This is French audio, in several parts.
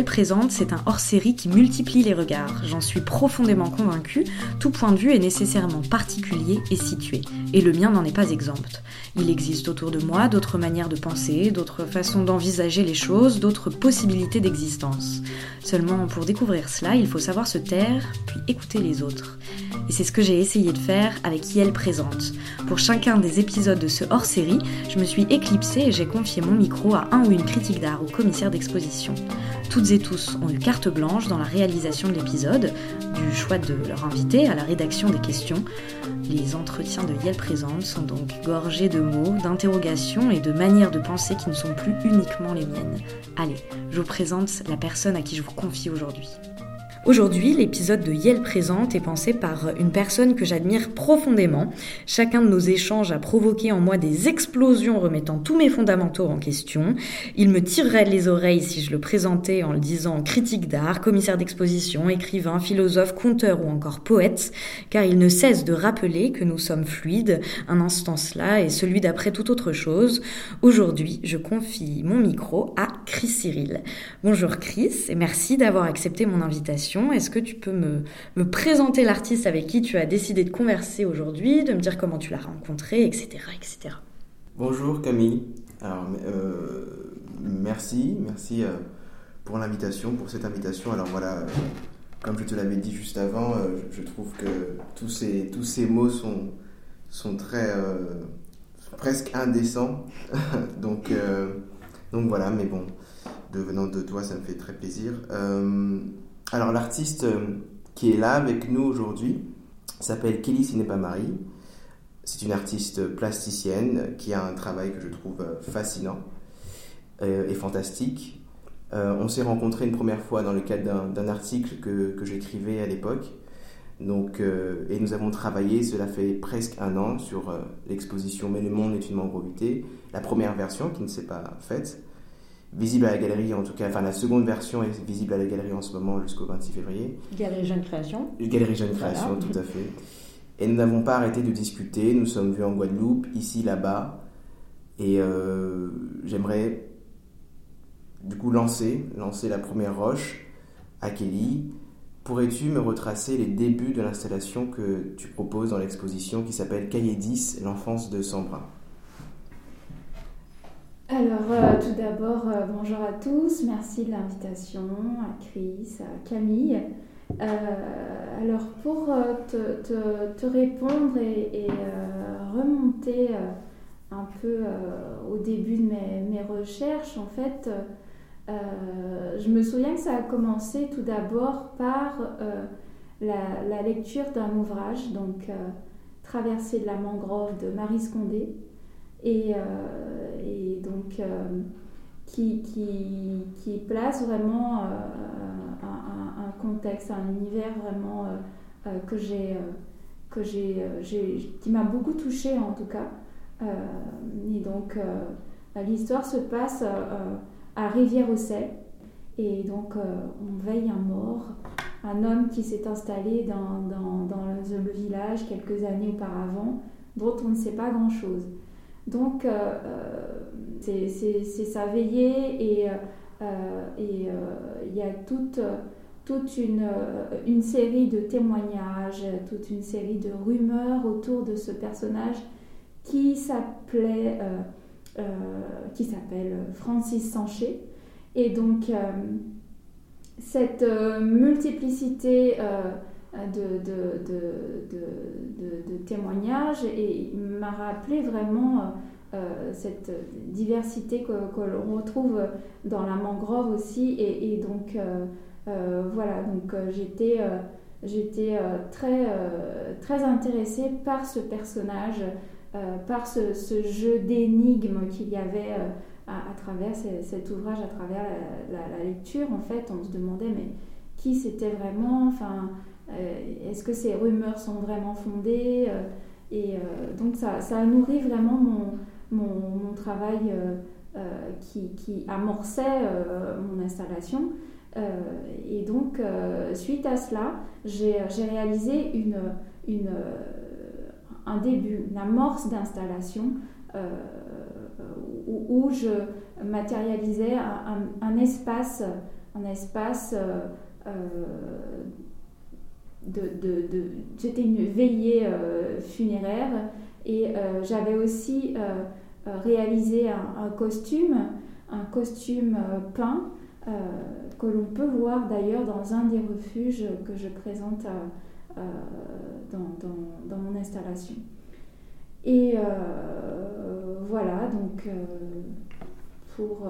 Présente, c'est un hors-série qui multiplie les regards. J'en suis profondément convaincue, tout point de vue est nécessairement particulier et situé. Et le mien n'en est pas exempt. Il existe autour de moi d'autres manières de penser, d'autres façons d'envisager les choses, d'autres possibilités d'existence. Seulement, pour découvrir cela, il faut savoir se taire, puis écouter les autres. Et c'est ce que j'ai essayé de faire avec Yel Présente. Pour chacun des épisodes de ce hors-série, je me suis éclipsée et j'ai confié mon micro à un ou une critique d'art ou commissaire d'exposition. Toutes et tous ont eu carte blanche dans la réalisation de l'épisode, du choix de leur invité à la rédaction des questions. Les entretiens de Yel Présente sont donc gorgés de mots, d'interrogations et de manières de penser qui ne sont plus uniquement les miennes. Allez, je vous présente la personne à qui je vous confie aujourd'hui. Aujourd'hui, l'épisode de Yel Présente est pensé par une personne que j'admire profondément. Chacun de nos échanges a provoqué en moi des explosions remettant tous mes fondamentaux en question. Il me tirerait les oreilles si je le présentais en le disant critique d'art, commissaire d'exposition, écrivain, philosophe, conteur ou encore poète, car il ne cesse de rappeler que nous sommes fluides, un instant cela est celui d'après toute autre chose. Aujourd'hui, je confie mon micro à Chris Cyril. Bonjour Chris et merci d'avoir accepté mon invitation. Est-ce que tu peux me, présenter l'artiste avec qui tu as décidé de converser aujourd'hui, de me dire comment tu l'as rencontré, etc., etc. Bonjour Camille. Euh, merci, merci euh, pour l'invitation, pour cette invitation. Alors voilà, euh, comme je te l'avais dit juste avant, je, trouve que tous ces, mots sont, très presque indécents. donc, donc voilà, mais bon, devenant de toi, ça me fait très plaisir. Alors l'artiste euh, qui est là avec nous aujourd'hui s'appelle Kelly Marie. C'est une artiste plasticienne qui a un travail que je trouve euh, fascinant euh, et fantastique. on s'est rencontrés une première fois dans le cadre d'un article que, j'écrivais à l'époque. Donc, et nous avons travaillé, cela fait presque un an, sur l'exposition Mais le monde est une membrovité, la première version qui ne s'est pas faite visible à la galerie, en tout cas, enfin la seconde version est visible à la galerie en ce moment jusqu'au 26 février. Galerie Jeune Création. Galerie Jeune Création, tout à fait. Et nous n'avons pas arrêté de discuter, nous sommes vus en Guadeloupe, ici, là-bas, et euh, j'aimerais du coup lancer, lancer la première roche à Kelly. Pourrais-tu me retracer les débuts de l'installation que tu proposes dans l'exposition qui s'appelle Cahier 10, l'enfance de Sambrin? Alors, euh, tout d'abord, euh, bonjour à tous. Merci de l'invitation à Chris, à Camille. Euh, alors, pour te, répondre et, remonter un peu au début de mes, recherches, en fait, je me souviens que ça a commencé tout d'abord par la, la, lecture d'un ouvrage, donc Traversée de la mangrove de Marie Scondé et, euh, et donc euh, qui, place vraiment euh, un, contexte, un univers vraiment que j'ai que j'ai, qui m'a beaucoup touchée en tout cas. et donc l'histoire se passe à Rivière-au-Sel. Et donc on veille un mort, un homme qui s'est installé dans, le village quelques années auparavant, dont on ne sait pas grand-chose. Donc, euh, euh, c'est sa veillée et euh, il y a toute, une, série de témoignages, toute une série de rumeurs autour de ce personnage qui s'appelait, qui s'appelle Francis Sanché. Et donc, cette multiplicité de, de, de, témoignages et m'a rappelé vraiment euh, euh, cette diversité que, que l'on retrouve dans la mangrove aussi. Et, donc, euh, voilà, donc j'étais très, très intéressée par ce personnage, par ce, jeu d'énigmes qu'il y avait à, travers cet ouvrage, à travers la, la, lecture. En fait, on se demandait, mais qui c'était vraiment? Enfin, euh, est-ce que ces rumeurs sont vraiment fondées euh, Et euh, donc ça, a nourri vraiment mon, mon, travail qui, amorçait mon installation. et donc, suite à cela, j'ai réalisé une, un début, une amorce d'installation où, je matérialisais un, espace un espace de, une veillée funéraire et j'avais aussi réalisé un, costume, un costume peint que l'on peut voir d'ailleurs dans un des refuges que je présente dans, mon installation. Et voilà, donc pour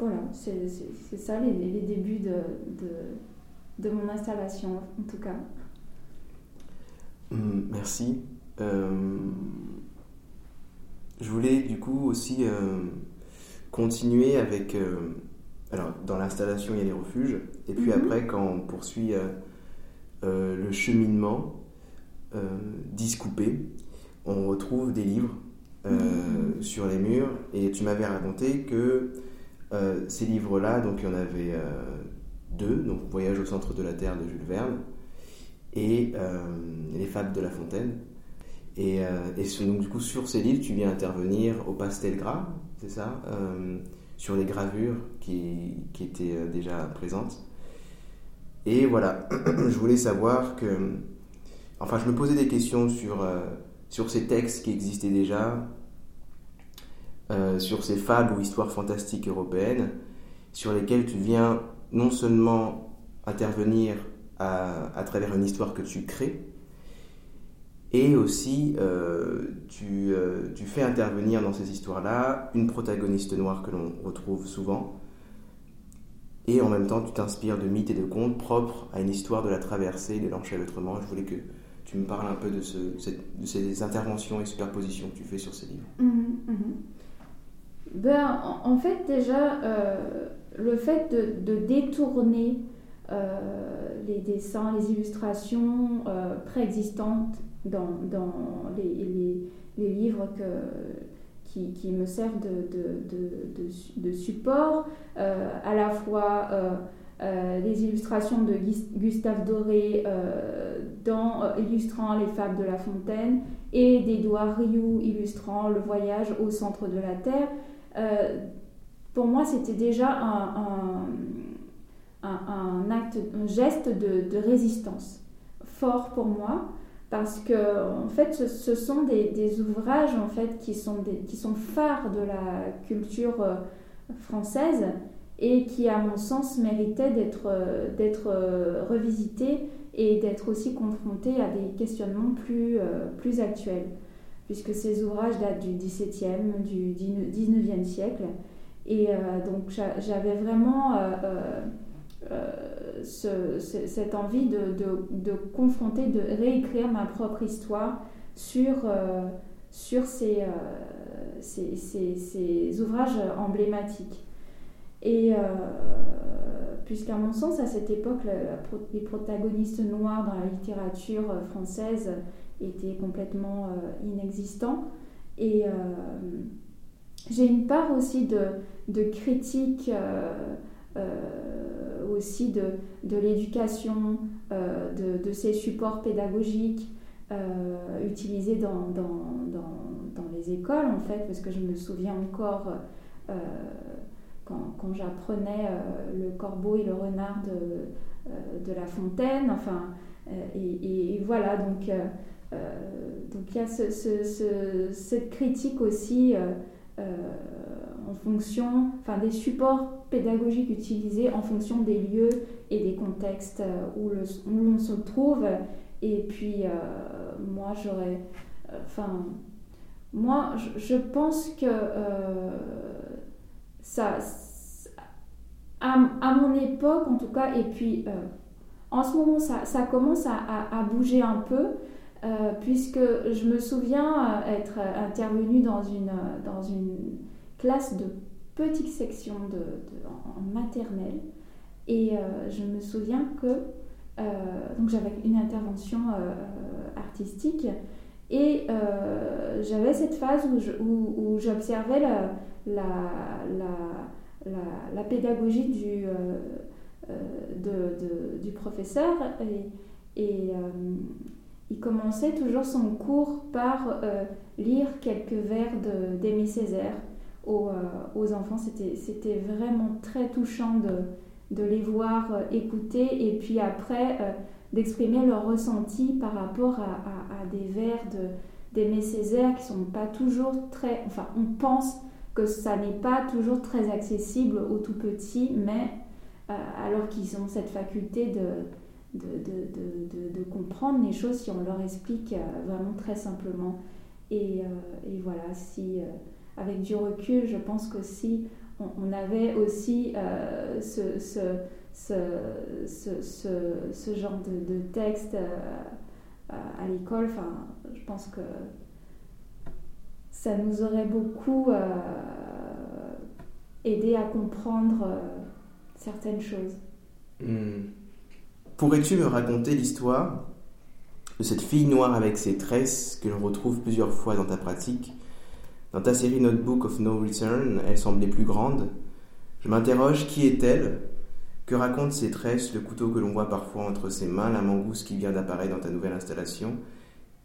voilà, c'est ça les, les, débuts de, de, mon installation, en tout cas. Hum, merci. Euh, je voulais du coup aussi euh, continuer avec... Euh, alors, dans l'installation, il y a les refuges. Et puis mhm. après, quand on poursuit le cheminement discoupé, on retrouve des livres mhm. sur les murs. Et tu m'avais raconté que ces livres-là, donc il y en avait euh, donc Voyage au centre de la Terre de Jules Verne et euh, Les Fables de La Fontaine. Et, et donc du coup sur ces livres, tu viens intervenir au pastel gras, c'est ça, sur les gravures qui, étaient déjà présentes. Et voilà, je voulais savoir que, enfin, je me posais des questions sur, sur ces textes qui existaient déjà, euh, sur ces fables ou histoires fantastiques européennes, sur lesquelles tu viens non seulement intervenir à, travers une histoire que tu crées, et aussi euh, tu, euh, tu, fais intervenir dans ces histoires-là une protagoniste noire que l'on retrouve souvent, et en même temps tu t'inspires de mythes et de contes propres à une histoire de la traversée de l'enchevêtrement. Je voulais que tu me parles un peu de, ce, de ces interventions et superpositions que tu fais sur ces livres. Mmh, mmh. Ben, en, fait, déjà, euh, le fait de, détourner euh, les dessins, les illustrations euh, préexistantes dans, les, livres qui, me servent de, support, à la fois les illustrations de Gustave Doré dans, illustrant les fables de La Fontaine et d'Édouard Rioux illustrant le voyage au centre de la Terre. Euh, pour moi, c'était déjà un, un, acte, un geste de, résistance fort pour moi parce que en fait ce, sont des, ouvrages en fait qui sont, qui sont phares de la culture euh, française et qui à mon sens méritaient d'être euh, d'être revisités et d'être aussi confrontés à des questionnements plus, plus actuels puisque ces ouvrages datent du XVIIe, du XIXe siècle. Et euh, donc j'avais vraiment euh, euh, cette envie de, confronter, de réécrire ma propre histoire sur, sur ces, ouvrages emblématiques. Et puisqu'à mon sens, à cette époque, les protagonistes noirs dans la littérature française était complètement euh, inexistant. Et j'ai une part aussi de, de critique euh, aussi de, de l'éducation, de, de, ces supports pédagogiques utilisés dans, dans, dans, les écoles, en fait, parce que je me souviens encore quand, quand j'apprenais le corbeau et le renard de, de La Fontaine, enfin, et, voilà, donc euh, il y a cette critique aussi euh, euh, en fonction, enfin des supports pédagogiques utilisés en fonction des lieux et des contextes où, l'on se trouve. Et puis moi j'aurais, enfin moi je, pense que ça, à, mon époque en tout cas, et puis en ce moment ça, commence à, bouger un peu. Euh, puisque je me souviens euh, être intervenue dans une, dans une classe de petite section de, en maternelle. Et euh, je me souviens que donc j'avais une intervention artistique. Et j'avais cette phase où, j'observais la, la, la, la, pédagogie du, du professeur. Et il commençait toujours son cours par euh, lire quelques vers d'Aimé Césaire aux, enfants. C'était vraiment très touchant de, de les voir écouter et puis après d'exprimer leur ressenti par rapport à, des vers de d'Aimé Césaire qui sont pas toujours très... Enfin, on pense que ça n'est pas toujours très accessible aux tout petits, mais euh, alors qu'ils ont cette faculté de, de, de, de, comprendre les choses si on leur explique euh, vraiment très simplement. Et, euh, et voilà, si avec du recul, je pense que si on, avait aussi ce, ce, ce, ce, genre de, texte à l'école, enfin, je pense que ça nous aurait beaucoup euh, aidé à comprendre euh, certaines choses. Hmm. Pourrais-tu me raconter l'histoire de cette fille noire avec ses tresses que l'on retrouve plusieurs fois dans ta pratique? Dans ta série Notebook of No Return, elle semblait plus grande. Je m'interroge, qui est-elle? Que raconte ses tresses, le couteau que l'on voit parfois entre ses mains, la mangouste qui vient d'apparaître dans ta nouvelle installation?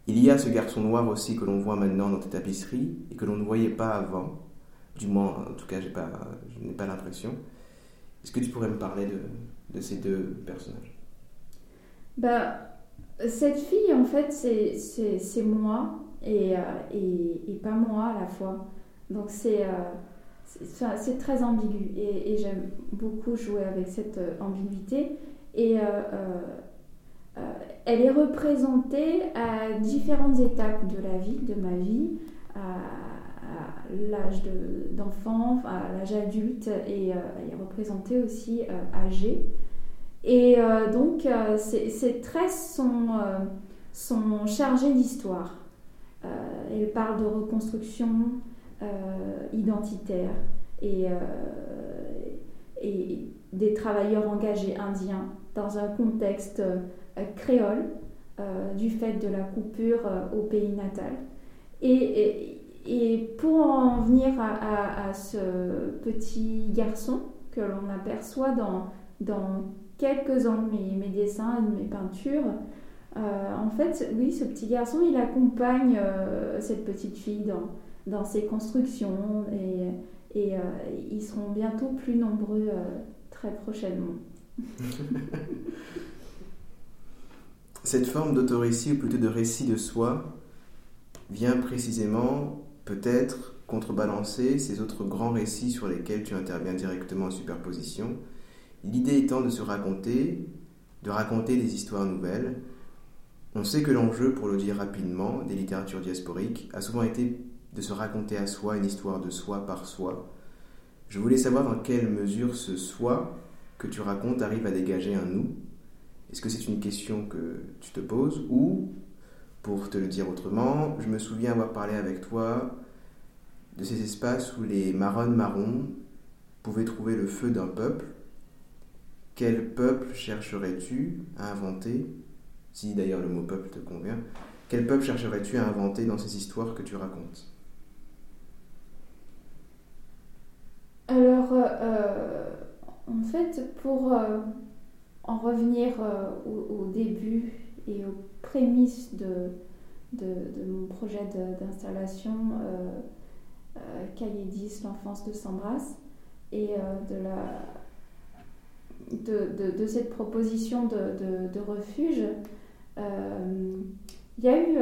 Il y a ce garçon noir aussi que l'on voit maintenant dans tes tapisseries et que l'on ne voyait pas avant. Du moins, en tout cas, je n'ai pas l'impression. Est-ce que tu pourrais me parler de, ces deux personnages? Bah, Cette fille, en fait, c'est moi et, euh, et, et, pas moi à la fois. Donc c'est euh, très ambigu et, j'aime beaucoup jouer avec cette euh, ambiguïté. Et euh, elle est représentée à différentes étapes de la vie, de ma vie, à, l'âge d'enfant, à l'âge adulte, et elle est représentée aussi âgée. Et donc, ces, tresses sont, sont chargées d'histoire. elle parle de reconstruction identitaire et, des travailleurs engagés indiens dans un contexte euh, créole euh, du fait de la coupure euh, au pays natal. Et, pour en venir à, ce petit garçon que l'on aperçoit dans quelques-uns de mes, dessins, de mes peintures, en fait, oui, ce petit garçon, il accompagne cette petite fille dans, ses constructions et, et ils seront bientôt plus nombreux très prochainement. Cette forme d'autorécit, ou plutôt de récit de soi, vient précisément, peut-être, contrebalancer ces autres grands récits sur lesquels tu interviens directement en superposition. L'idée étant de se raconter, de raconter des histoires nouvelles. On sait que l'enjeu, pour le dire rapidement, des littératures diasporiques a souvent été de se raconter à soi une histoire de soi par soi. Je voulais savoir dans quelle mesure ce soi que tu racontes arrive à dégager un nous est-ce que c'est une question que tu te poses ou, pour te le dire autrement, je me souviens avoir parlé avec toi de ces espaces où les marronnes marrons pouvaient trouver le feu d'un peuple. Quel peuple chercherais-tu à inventer Si d'ailleurs le mot peuple te convient, quel peuple chercherais-tu à inventer dans ces histoires que tu racontes Alors, euh, en fait, pour, euh, en revenir euh, au, début et aux prémices de, mon projet d'installation Cahier 10, l'enfance de s'embrasse, et de, la, de, cette proposition de, refuge, il y a eu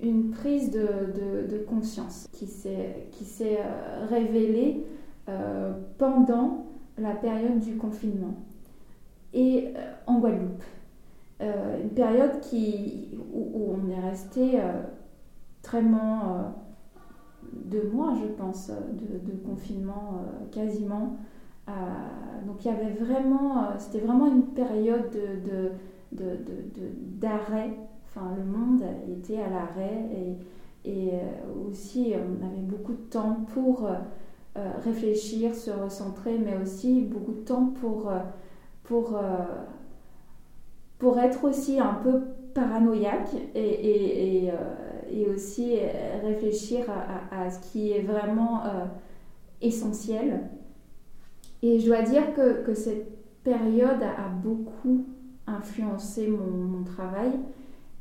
une prise de, conscience qui s'est révélée pendant la période du confinement et euh, en Guadeloupe. Euh, une période qui, où, on est resté euh, vraiment deux mois, je pense, de, confinement quasiment. Donc il y avait vraiment, c'était vraiment une période de, d'arrêt. Enfin, le monde était à l'arrêt et, et aussi on avait beaucoup de temps pour réfléchir, se recentrer, mais aussi beaucoup de temps pour pour, euh, pour être aussi un peu paranoïaque et, et, euh, et, aussi réfléchir à, ce qui est vraiment euh, essentiel. Et je dois dire que, cette période a, beaucoup influencé mon, travail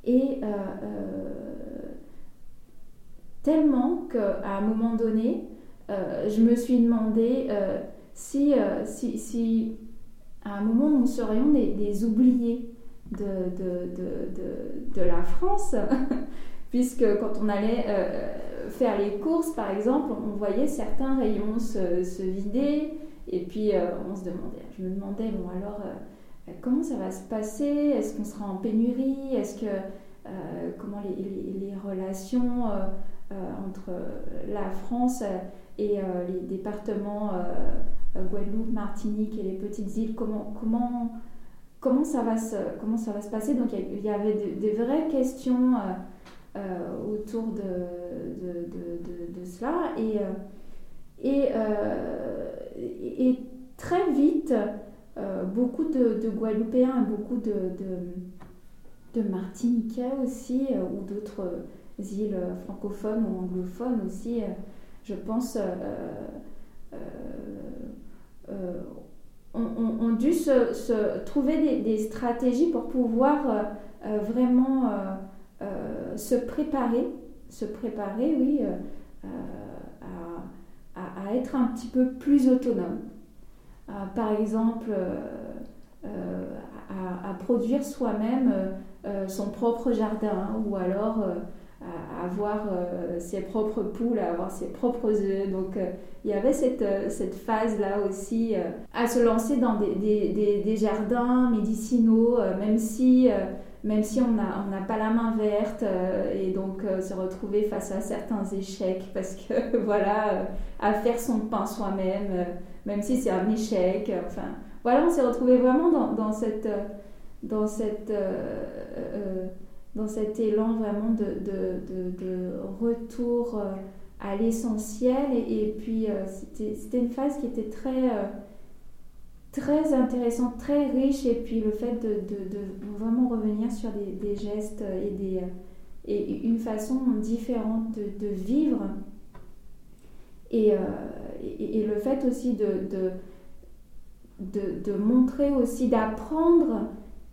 et tellement qu'à un moment donné, je me suis demandé si, si, si, à un moment nous serions des, oubliés de, de, de, de, la France, puisque quand on allait faire les courses, par exemple, on voyait certains rayons se vider, et puis on se demandait, je me demandais, bon alors comment ça va se passer? Est-ce qu'on sera en pénurie? Est-ce que euh, comment les, relations euh, euh, entre la France et les départements Guadeloupe, Martinique et les petites îles, comment, comment, comment, ça, va se, comment ça va se passer? Donc il y avait des, vraies questions autour de, de, de, de, cela. Et, et, et, très vite, beaucoup de, Guadeloupéens, beaucoup de, de Martiniquais aussi, euh, ou d'autres euh, îles francophones ou anglophones aussi, euh, je pense, ont, dû se, trouver des, stratégies pour pouvoir vraiment se préparer, se préparer, oui, à, être un petit peu plus autonome. par exemple, à, produire soi-même euh, son propre jardin ou alors euh, avoir euh, ses propres poules, avoir ses propres œufs. Donc il y avait cette, cette phase-là aussi à se lancer dans des, des, des, jardins médicinaux, même si même si on n'a pas la main verte et donc se retrouver face à certains échecs parce que voilà, à faire son pain soi-même, même si c'est un échec, enfin voilà, on s'est retrouvé vraiment dans, cette, dans, cette, euh, euh, dans cet élan vraiment de, retour euh, à l'essentiel. Et, puis, c'était une phase qui était très, très intéressante, très riche. Et puis, le fait de, vraiment revenir sur des, gestes et, des, et une façon différente de, vivre. Et, et, le fait aussi de, de, montrer aussi, d'apprendre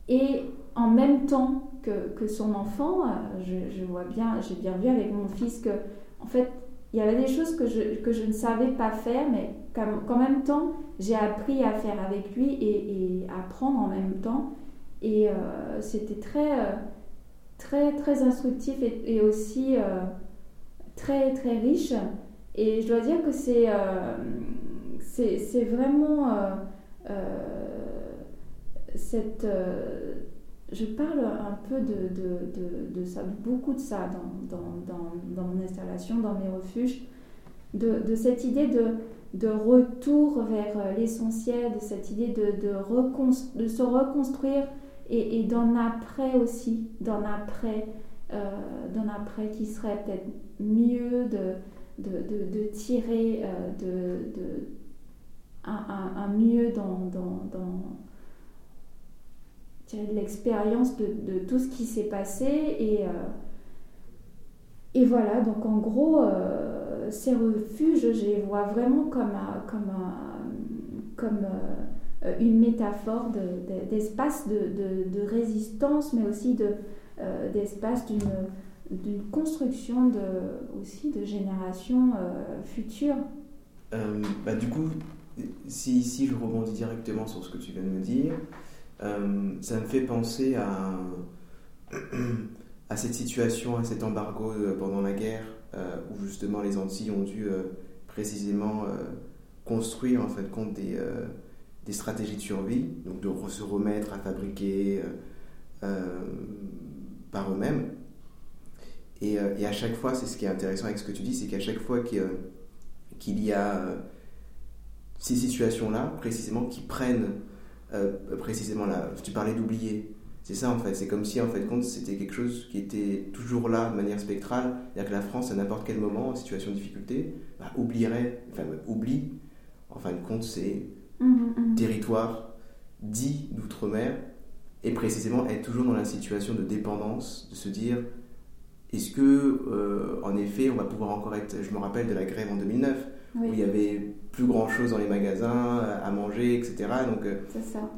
et en même temps que, son enfant, euh, je vois bien, j'ai bien vu avec mon fils que, en fait, il y avait des choses que je, que je ne savais pas faire, mais qu'en même temps, j'ai appris à faire avec lui et, et apprendre en même temps. Et euh, c'était très, euh, très, très instructif et, aussi très, très riche. Et je dois dire que c'est c'est vraiment cette, euh, je parle un peu de, de, de, ça, beaucoup de ça dans, dans, dans, mon installation, dans mes refuges, de, cette idée de, retour vers l'essentiel, de cette idée de, de, se reconstruire et, et d'un après aussi, d'un après, euh, après qui serait peut-être mieux de, tirer euh, de un, un, mieux dans, dans de l'expérience de, tout ce qui s'est passé. Et, euh, et voilà, donc en gros, euh, ces refuges, je les vois vraiment comme, comme, comme euh, une métaphore d'espace de, résistance, mais aussi d'espace d'une construction de, aussi de générations futures. bah, du coup, si, si je rebondis directement sur ce que tu viens de me dire, euh, ça me fait penser à, cette situation, à cet embargo euh, pendant la guerre, euh, où justement les Antilles ont dû précisément construire en fait compte des, stratégies de survie, donc de se remettre à fabriquer par eux-mêmes. Et, à chaque fois, c'est ce qui est intéressant avec ce que tu dis, c'est qu'à chaque fois qu'il y a ces situations-là, précisément, qui prennent euh, précisément là, tu parlais d'oublier. C'est ça en fait, c'est comme si en fait compte c'était quelque chose qui était toujours là de manière spectrale, c'est-à-dire que la France à n'importe quel moment, en situation de difficulté, bah, oublierait, enfin oublie, en fin de compte c'est mmh, mmh. territoire dit d'outre-mer, et précisément être toujours dans la situation de dépendance, de se dire est-ce que euh, en effet on va pouvoir encore être, je me rappelle de la grève en 2009, où il y avait plus grand chose dans les magasins à manger, etc. Donc, euh,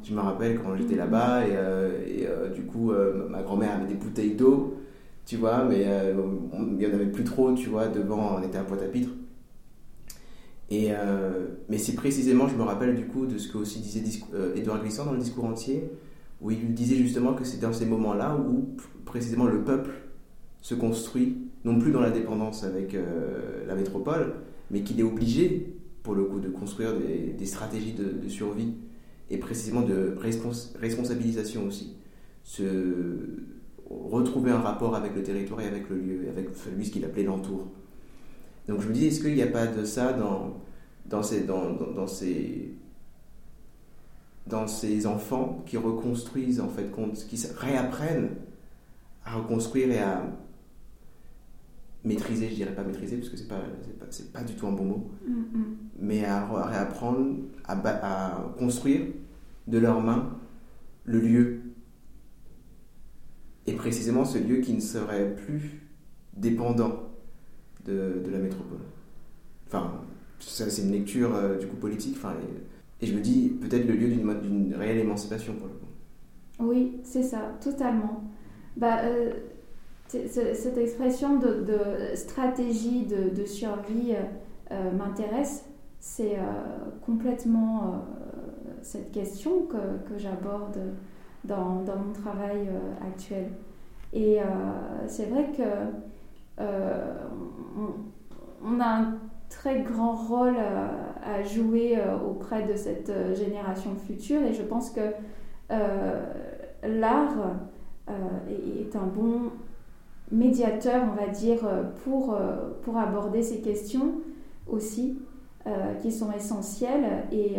je me rappelle quand j'étais là-bas et, euh, et euh, du coup, ma grand-mère avait des bouteilles d'eau, tu vois, mais il n'y en avait plus trop, tu vois, devant, on était à Pointe-à-Pitre. Et, mais c'est précisément, je me rappelle du coup de ce que aussi disait Édouard Glissant dans le discours entier, où il disait justement que c'est dans ces moments-là où précisément le peuple se construit, non plus dans la dépendance avec la métropole, mais qu'il est obligé, pour le coup, de construire des, stratégies de, survie et précisément de responsabilisation aussi. Se retrouver un rapport avec le territoire et avec le lieu, avec celui ce qu'il appelait l'entour. Donc je me dis, est-ce qu'il n'y a pas de ça dans, dans, ces, dans, ces, dans ces enfants qui reconstruisent, en fait, qui réapprennent à reconstruire et à maîtriser, je dirais pas maîtriser, parce que c'est pas, pas, pas, du tout un bon mot, mm-hmm. mais à, réapprendre à, à construire de leurs mains le lieu. Et précisément ce lieu qui ne serait plus dépendant de, de la métropole. Enfin, ça c'est une lecture euh, du coup politique. Enfin, et, je me dis peut-être le lieu d'une réelle émancipation pour le coup. Oui, c'est ça, totalement. Bah, euh, cette expression de, stratégie de, survie euh, m'intéresse. C'est complètement cette question que, j'aborde dans, mon travail actuel. Et c'est vrai euh, on, a un très grand rôle euh, à, jouer euh, auprès de cette génération future et je pense que l'art est un bon médiateur, on va dire, pour, pour aborder ces questions aussi, qui sont essentielles, et,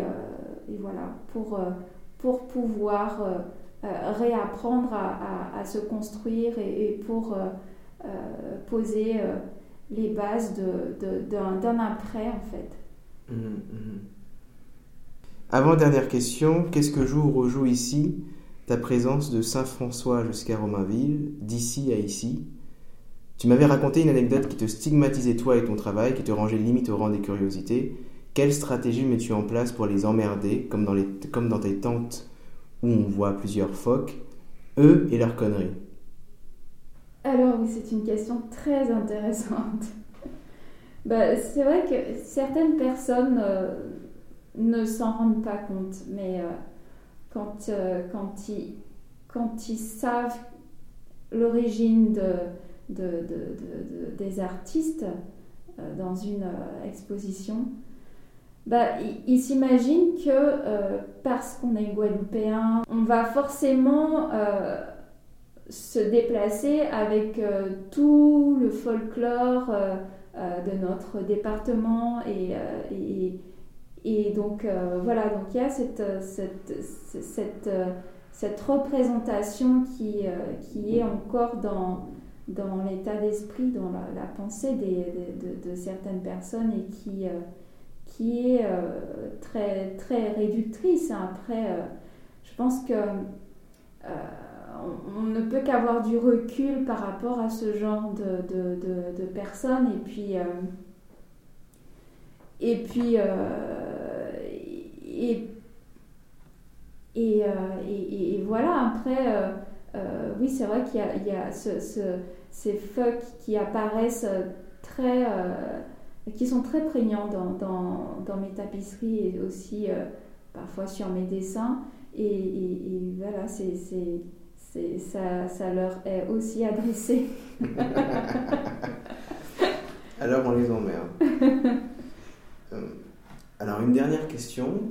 voilà, pour, pouvoir réapprendre à, se construire et, pour euh, poser euh, les bases d'un après en fait. Mmh, mmh. Avant-dernière question, qu'est-ce que joue ou rejoue ici ta présence de Saint-François jusqu'à Romainville, d'ici à ici? Tu m'avais raconté une anecdote qui te stigmatisait toi et ton travail, qui te rangeait limite au rang des curiosités. Quelle stratégie mets-tu en place pour les emmerder, comme dans, les, comme dans tes tentes où on voit plusieurs phoques, eux et leurs conneries? Alors oui, c'est une question très intéressante. bah, c'est vrai que certaines personnes euh, ne s'en rendent pas compte, mais euh, euh, quand, ils, quand ils savent l'origine de, de, des artistes dans une exposition, bah, ils, s'imaginent que parce qu'on est guadeloupéen, on va forcément se déplacer avec euh, tout le folklore euh, euh, de notre département et, et, et donc voilà, donc il y a cette, cette, cette, cette représentation qui, qui est encore dans, dans l'état d'esprit, dans la, pensée des, de, de, certaines personnes et qui, qui est très, très réductrice. Après, je pense que on, ne peut qu'avoir du recul par rapport à ce genre de, personnes. Et puis, euh, et puis, euh, et, euh, et, voilà, après, oui, c'est vrai qu'il y a, ces fucks qui apparaissent très, qui sont très prégnants dans, dans, mes tapisseries et aussi parfois sur mes dessins. Et, voilà, c'est ça, ça leur est aussi adressé. Alors on les emmerde. Euh, alors une dernière question,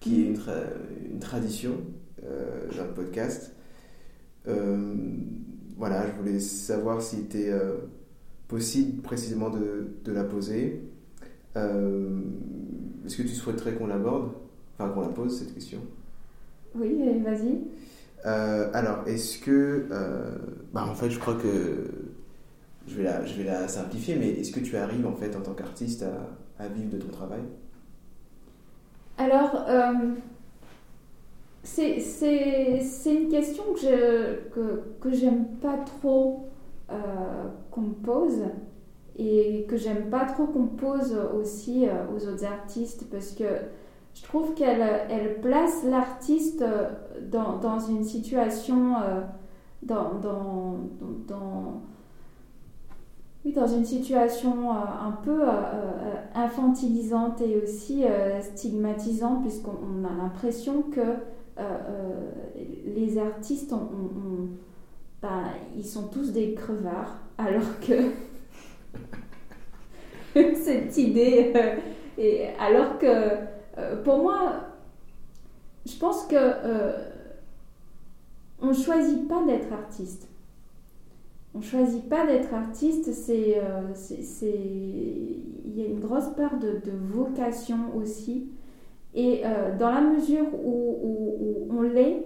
qui est une, une tradition euh, le podcast. Euh, voilà, je voulais savoir s'il était possible précisément de, de la poser. Est-ce que tu souhaiterais qu'on l'aborde? Enfin, qu'on la pose, cette question? Oui, vas-y. Euh, alors, est-ce que. Euh, bah, en fait, je crois que. Je vais, la, je vais la simplifier, mais est-ce que tu arrives, en fait, en tant qu'artiste, à, à, vivre de ton travail? Alors, euh, c'est une question que je que, j'aime pas trop qu'on me pose et que j'aime pas trop qu'on pose aussi aux autres artistes parce que je trouve qu'elle elle place l'artiste dans, dans, une situation, euh, dans, dans, dans, oui, dans une situation un peu infantilisante et aussi stigmatisante, puisqu'on a l'impression que les artistes, ben, ils sont tous des crevards, alors que cette idée, et alors que pour moi, je pense que on choisit pas d'être artiste. On choisit pas d'être artiste, c'est, euh, il y a une grosse part de, vocation aussi. Et euh, dans la mesure où, on l'est,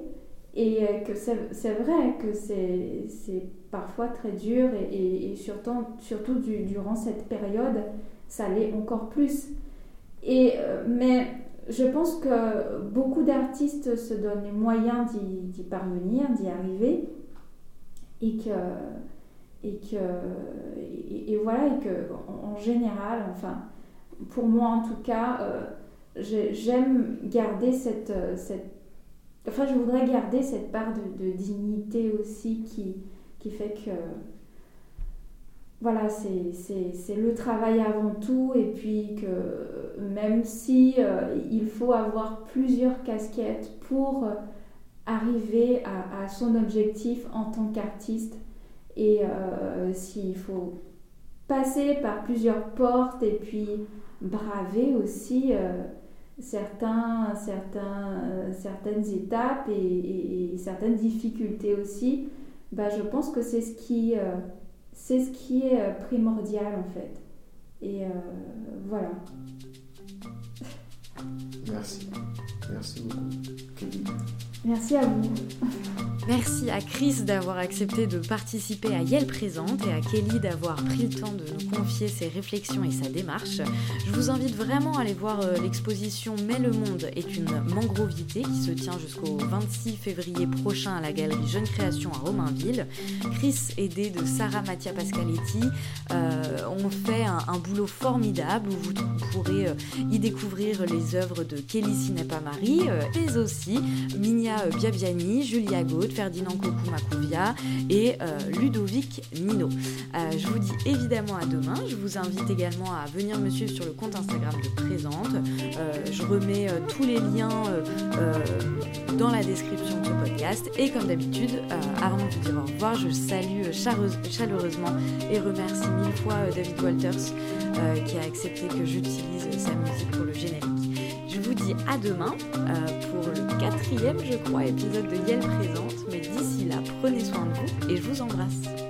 et euh, que c'est, vrai que c'est, parfois très dur, et, surtout, durant cette période, ça l'est encore plus. Et, mais je pense que beaucoup d'artistes se donnent les moyens d'y parvenir, d'y arriver, et que, et que, et, voilà, et que en, général, enfin, pour moi en tout cas, euh, j'aime garder cette, cette, enfin, je voudrais garder cette part de, dignité aussi qui, fait que voilà, c'est le travail avant tout et puis que même si euh, il faut avoir plusieurs casquettes pour euh, arriver à, son objectif en tant qu'artiste et euh, s'il faut passer par plusieurs portes et puis braver aussi certains, certains, certaines étapes et, certaines difficultés aussi, bah, je pense que c'est ce qui c'est ce qui est euh, primordial en fait. Et euh, voilà. Merci. Merci beaucoup. Merci à vous. Merci à Chris d'avoir accepté de participer à Yale Présente et à Kelly d'avoir pris le temps de nous confier ses réflexions et sa démarche. Je vous invite vraiment à aller voir euh, l'exposition Mais le monde est une mangrovité qui se tient jusqu'au 26 février prochain à la galerie Jeune Création à Romainville. Chris, aidé de Sarah Mattia Pascaletti, euh, ont fait un, boulot formidable où vous pourrez euh, y découvrir les œuvres de Kelly Sinepa Marie, mais aussi Minia Biabiani, Julia Gaud, Ferdinand Kokou et euh, Ludovic Nino. Euh, je vous dis évidemment à demain. Je vous invite également à venir me suivre sur le compte Instagram de Présente. Euh, je remets tous les liens dans la description de ce podcast. Et comme d'habitude, avant de vous dire au revoir, je salue chaleureusement et remercie mille fois David Walters qui a accepté que j'utilise sa musique pour le générique. Je vous dis à demain pour le quatrième, je crois, épisode de Yale Présente. Prenez soin de vous et je vous embrasse.